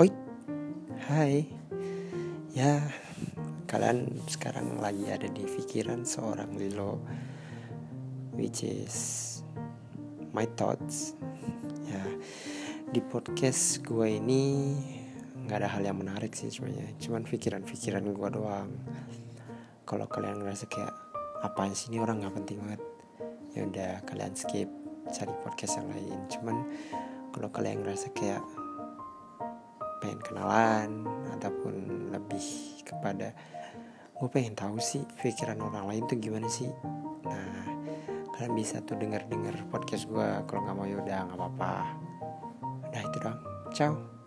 Oi, hai. Ya, kalian sekarang lagi ada di pikiran seorang Lilo, which is my thoughts. Ya, di podcast gue ini nggak ada hal yang menarik sih sebenarnya, cuman pikiran-pikiran gue doang. Kalau kalian ngerasa kayak apaan sih ini orang nggak penting banget, ya udah kalian skip cari podcast yang lain. Cuman kalau kalian ngerasa kayak pengen kenalan ataupun lebih kepada gue pengen tahu sih pikiran orang lain tuh gimana sih? Nah kalian bisa tuh denger denger podcast gue kalau nggak mau yaudah nggak apa-apa. Udah itu dong ciao